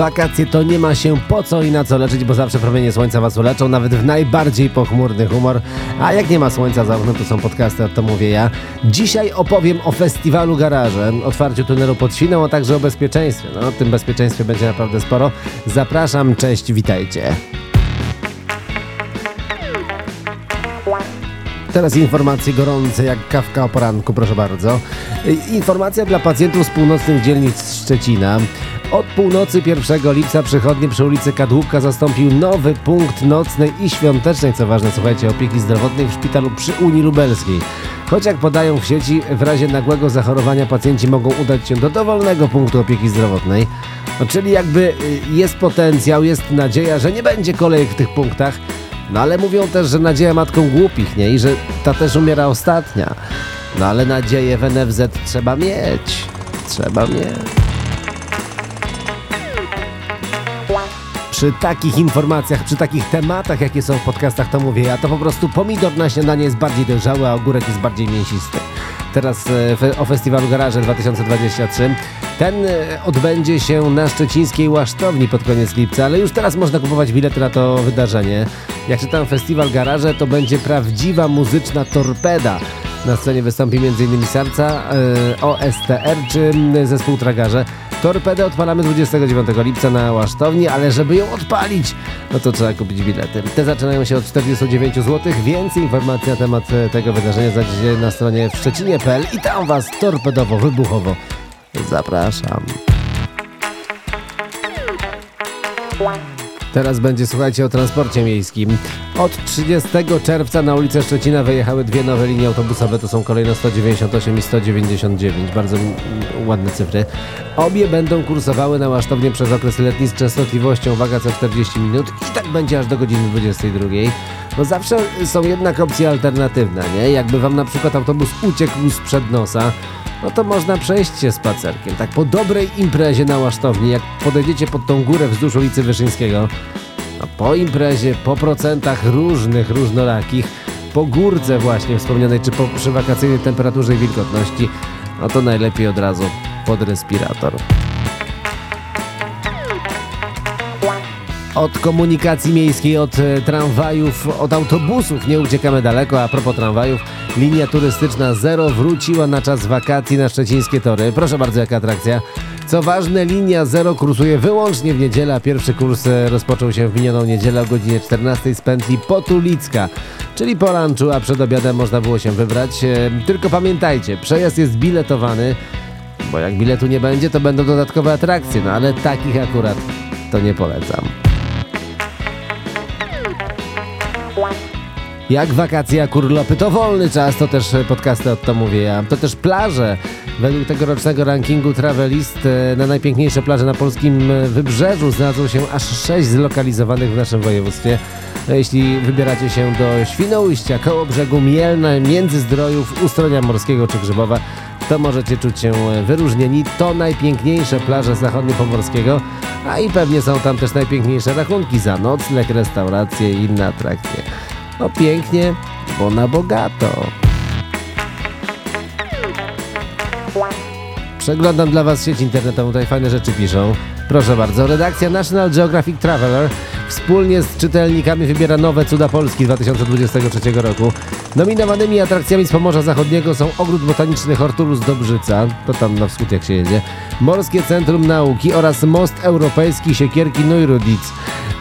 wakacje to nie ma się po co i na co leczyć, bo zawsze promienie słońca was uleczą, nawet w najbardziej pochmurny humor. A jak nie ma słońca za oknem, to są podcasty, to mówię ja. Dzisiaj opowiem o festiwalu Garaże, otwarciu tunelu pod Świną, a także o bezpieczeństwie. No, o tym bezpieczeństwie będzie naprawdę sporo. Zapraszam, cześć, witajcie. Teraz informacje gorące jak kawka o poranku, proszę bardzo. Informacja dla pacjentów z północnych dzielnic Szczecina. Od północy 1 lipca przychodnie przy ulicy Kadłubka zastąpił nowy punkt nocnej i świątecznej, co ważne, słuchajcie, opieki zdrowotnej w szpitalu przy Unii Lubelskiej. Choć jak podają w sieci, w razie nagłego zachorowania pacjenci mogą udać się do dowolnego punktu opieki zdrowotnej. No, czyli jakby y, jest potencjał, jest nadzieja, że nie będzie kolejek w tych punktach. No ale mówią też, że nadzieja matką głupich, nie? I że ta też umiera ostatnia. No ale nadzieję w NFZ trzeba mieć. Trzeba mieć. przy takich informacjach, przy takich tematach, jakie są w podcastach, to mówię ja, to po prostu pomidor na śniadanie jest bardziej dojrzały, a ogórek jest bardziej mięsisty. Teraz e, o Festiwalu Garaże 2023. Ten e, odbędzie się na szczecińskiej Łasztowni pod koniec lipca, ale już teraz można kupować bilety na to wydarzenie. Jak czytam Festiwal Garaże, to będzie prawdziwa muzyczna torpeda. Na scenie wystąpi m.in. Sarca, e, OSTR czy zespół Tragarze. Torpedę odpalamy 29 lipca na Łasztowni, ale żeby ją odpalić, no to trzeba kupić bilety. Te zaczynają się od 49 zł. Więcej informacji na temat tego wydarzenia znajdziecie na stronie w szczecinie.pl i tam Was torpedowo, wybuchowo zapraszam. Teraz będzie, słuchajcie, o transporcie miejskim. Od 30 czerwca na ulicę Szczecina wyjechały dwie nowe linie autobusowe, to są kolejno 198 i 199, bardzo ładne cyfry. Obie będą kursowały na łasztownie przez okres letni z częstotliwością, uwaga, co 40 minut i tak będzie aż do godziny 22. No zawsze są jednak opcje alternatywne, nie? Jakby wam na przykład autobus uciekł sprzed nosa, no to można przejść się spacerkiem. Tak po dobrej imprezie na Łasztowni, jak podejdziecie pod tą górę wzdłuż ulicy Wyszyńskiego, no po imprezie, po procentach różnych, różnorakich, po górce właśnie wspomnianej, czy po, przy wakacyjnej temperaturze i wilgotności, no to najlepiej od razu pod respirator. Od komunikacji miejskiej, od e, tramwajów, od autobusów nie uciekamy daleko. A propos tramwajów, linia turystyczna Zero wróciła na czas wakacji na szczecińskie tory. Proszę bardzo, jaka atrakcja. Co ważne, linia Zero kursuje wyłącznie w niedzielę, a pierwszy kurs e, rozpoczął się w minioną niedzielę o godzinie 14 z pętli Potulicka, czyli po lunchu, a przed obiadem można było się wybrać. E, tylko pamiętajcie, przejazd jest biletowany, bo jak biletu nie będzie, to będą dodatkowe atrakcje, no ale takich akurat to nie polecam. Jak wakacja, kurlopy to wolny czas, to też podcasty od to mówię ja. To też plaże. Według tegorocznego rankingu Travelist e, na najpiękniejsze plaże na polskim e, wybrzeżu znalazło się aż sześć zlokalizowanych w naszym województwie. Jeśli wybieracie się do Świnoujścia, koło brzegu Mielna, Międzyzdrojów, Ustronia Morskiego czy Grzybowa, to możecie czuć się e, wyróżnieni. To najpiękniejsze plaże zachodniopomorskiego, a i pewnie są tam też najpiękniejsze rachunki za nocleg, restauracje i inne atrakcje. No pięknie, bo na bogato. Przeglądam dla Was sieć internetową, tutaj fajne rzeczy piszą. Proszę bardzo, redakcja National Geographic Traveler wspólnie z czytelnikami wybiera nowe cuda Polski 2023 roku. Nominowanymi atrakcjami z Pomorza Zachodniego są Ogród Botaniczny Hortulus Dobrzyca, to tam na wschód jak się jedzie, Morskie Centrum Nauki oraz Most Europejski Siekierki Neurudic.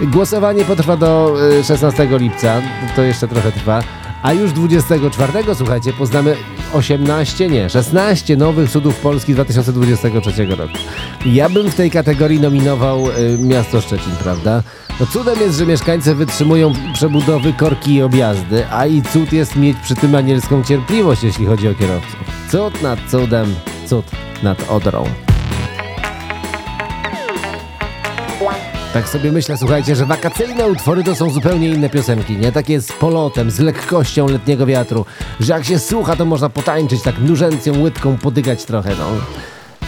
Głosowanie potrwa do 16 y, lipca, to jeszcze trochę trwa. A już 24, słuchajcie, poznamy 18, nie, 16 nowych cudów Polski 2023 roku. Ja bym w tej kategorii nominował y, miasto Szczecin, prawda? No cudem jest, że mieszkańcy wytrzymują przebudowy, korki i objazdy, a i cud jest mieć przy tym anielską cierpliwość, jeśli chodzi o kierowców. Cud nad cudem, cud nad Odrą. Tak sobie myślę, słuchajcie, że wakacyjne utwory to są zupełnie inne piosenki, nie? Takie z polotem, z lekkością letniego wiatru, że jak się słucha, to można potańczyć tak nużęcją łydką, podygać trochę, no.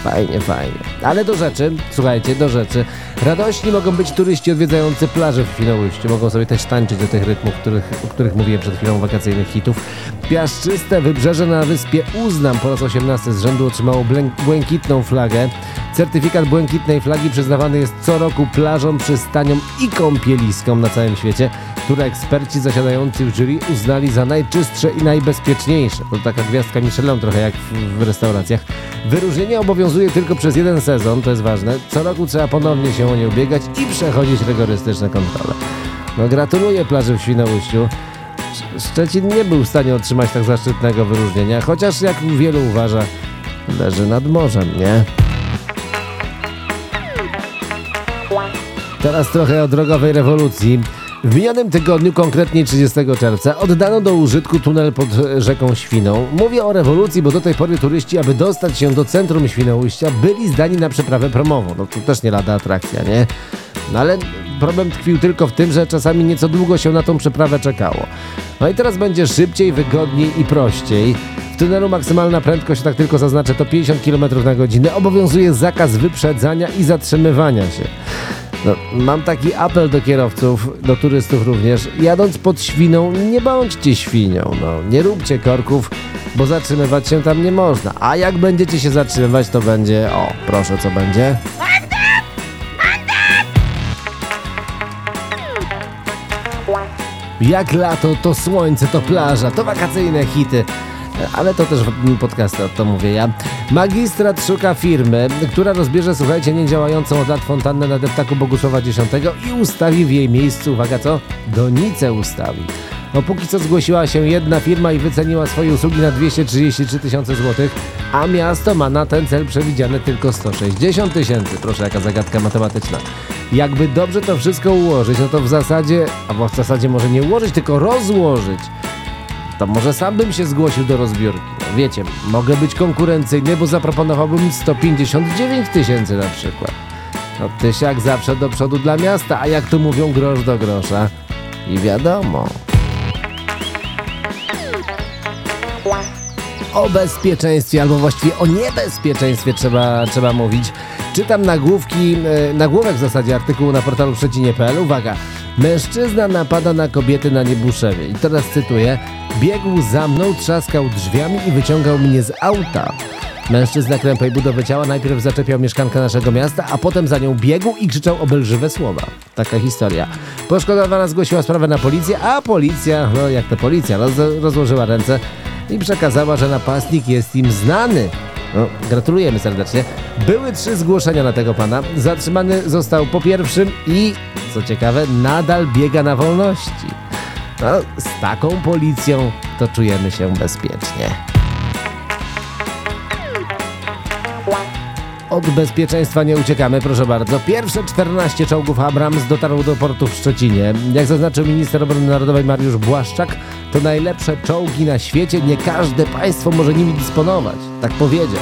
Fajnie, fajnie. Ale do rzeczy, słuchajcie, do rzeczy. Radośni mogą być turyści odwiedzający plaże w Świnoujściu. Mogą sobie też tańczyć do tych rytmów, których, o których mówiłem przed chwilą, wakacyjnych hitów. Piaszczyste wybrzeże na wyspie Uznam po raz 18 z rzędu otrzymało błękitną flagę. Certyfikat błękitnej flagi przyznawany jest co roku plażom, przystaniom i kąpieliskom na całym świecie, które eksperci zasiadający w jury uznali za najczystsze i najbezpieczniejsze. To taka gwiazdka Michelin trochę jak w, w restauracjach. Wyróżnienie obowiązuje tylko przez jeden sezon, to jest ważne. Co roku trzeba ponownie się o nie ubiegać i przechodzić rygorystyczne kontrole. No gratuluję plaży w Świnoujściu. Szczecin nie był w stanie otrzymać tak zaszczytnego wyróżnienia, chociaż jak wielu uważa, leży nad morzem, nie? Teraz trochę o drogowej rewolucji. W minionym tygodniu, konkretnie 30 czerwca, oddano do użytku tunel pod rzeką Świną. Mówię o rewolucji, bo do tej pory turyści, aby dostać się do centrum Świnoujścia, byli zdani na przeprawę promową. No to też nie lada atrakcja, nie? No ale problem tkwił tylko w tym, że czasami nieco długo się na tą przeprawę czekało. No i teraz będzie szybciej, wygodniej i prościej. W tunelu maksymalna prędkość, tak tylko zaznaczę, to 50 km na godzinę. Obowiązuje zakaz wyprzedzania i zatrzymywania się. No, mam taki apel do kierowców, do turystów również. Jadąc pod świną, nie bądźcie świnią. No, nie róbcie korków, bo zatrzymywać się tam nie można. A jak będziecie się zatrzymywać, to będzie. O, proszę, co będzie? Jak lato, to słońce, to plaża, to wakacyjne hity. Ale to też w podcastu, to mówię ja. Magistrat szuka firmy, która rozbierze, słuchajcie, niedziałającą od lat fontannę na deptaku Bogusława X i ustawi w jej miejscu, uwaga co? Donicę ustawi. No póki co zgłosiła się jedna firma i wyceniła swoje usługi na 233 tysiące złotych, a miasto ma na ten cel przewidziane tylko 160 tysięcy. Proszę, jaka zagadka matematyczna. Jakby dobrze to wszystko ułożyć, no to w zasadzie, albo w zasadzie może nie ułożyć, tylko rozłożyć, to może sam bym się zgłosił do rozbiórki. No wiecie, mogę być konkurencyjny, bo zaproponowałbym 159 tysięcy na przykład. No tyś jak zawsze do przodu dla miasta, a jak tu mówią grosz do grosza. I wiadomo. O bezpieczeństwie, albo właściwie o niebezpieczeństwie trzeba, trzeba mówić. Czytam nagłówki, e, nagłówek w zasadzie artykułu na portalu Szczecinie.pl. Uwaga, mężczyzna napada na kobiety na Niebuszewie. I teraz cytuję. Biegł za mną, trzaskał drzwiami i wyciągał mnie z auta. Mężczyzna krępej budowy ciała najpierw zaczepiał mieszkankę naszego miasta, a potem za nią biegł i krzyczał obelżywe słowa. Taka historia. Poszkodowana zgłosiła sprawę na policję, a policja, no jak to policja, roz, rozłożyła ręce i przekazała, że napastnik jest im znany. No, gratulujemy serdecznie. Były trzy zgłoszenia na tego pana. Zatrzymany został po pierwszym i, co ciekawe, nadal biega na wolności. No, z taką policją to czujemy się bezpiecznie. Od bezpieczeństwa nie uciekamy, proszę bardzo. Pierwsze 14 czołgów Abrams dotarło do portu w Szczecinie. Jak zaznaczył minister obrony narodowej Mariusz Błaszczak, to najlepsze czołgi na świecie. Nie każde państwo może nimi dysponować. Tak powiedział.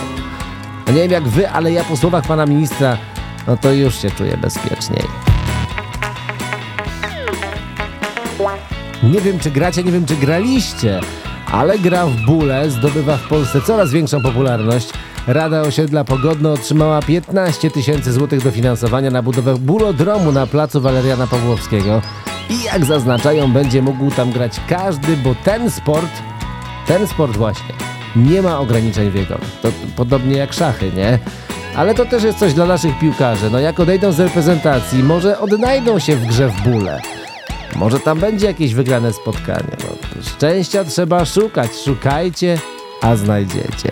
No nie wiem jak wy, ale ja po słowach pana ministra, no to już się czuję bezpieczniej. Nie wiem czy gracie, nie wiem czy graliście, ale gra w bóle zdobywa w Polsce coraz większą popularność. Rada Osiedla Pogodno otrzymała 15 tysięcy złotych dofinansowania na budowę bulodromu na placu Waleriana Pawłowskiego. I jak zaznaczają, będzie mógł tam grać każdy, bo ten sport, ten sport właśnie, nie ma ograniczeń wiekowych. To podobnie jak szachy, nie? Ale to też jest coś dla naszych piłkarzy. No jak odejdą z reprezentacji, może odnajdą się w grze w bóle. Może tam będzie jakieś wygrane spotkanie. No, szczęścia trzeba szukać. Szukajcie, a znajdziecie.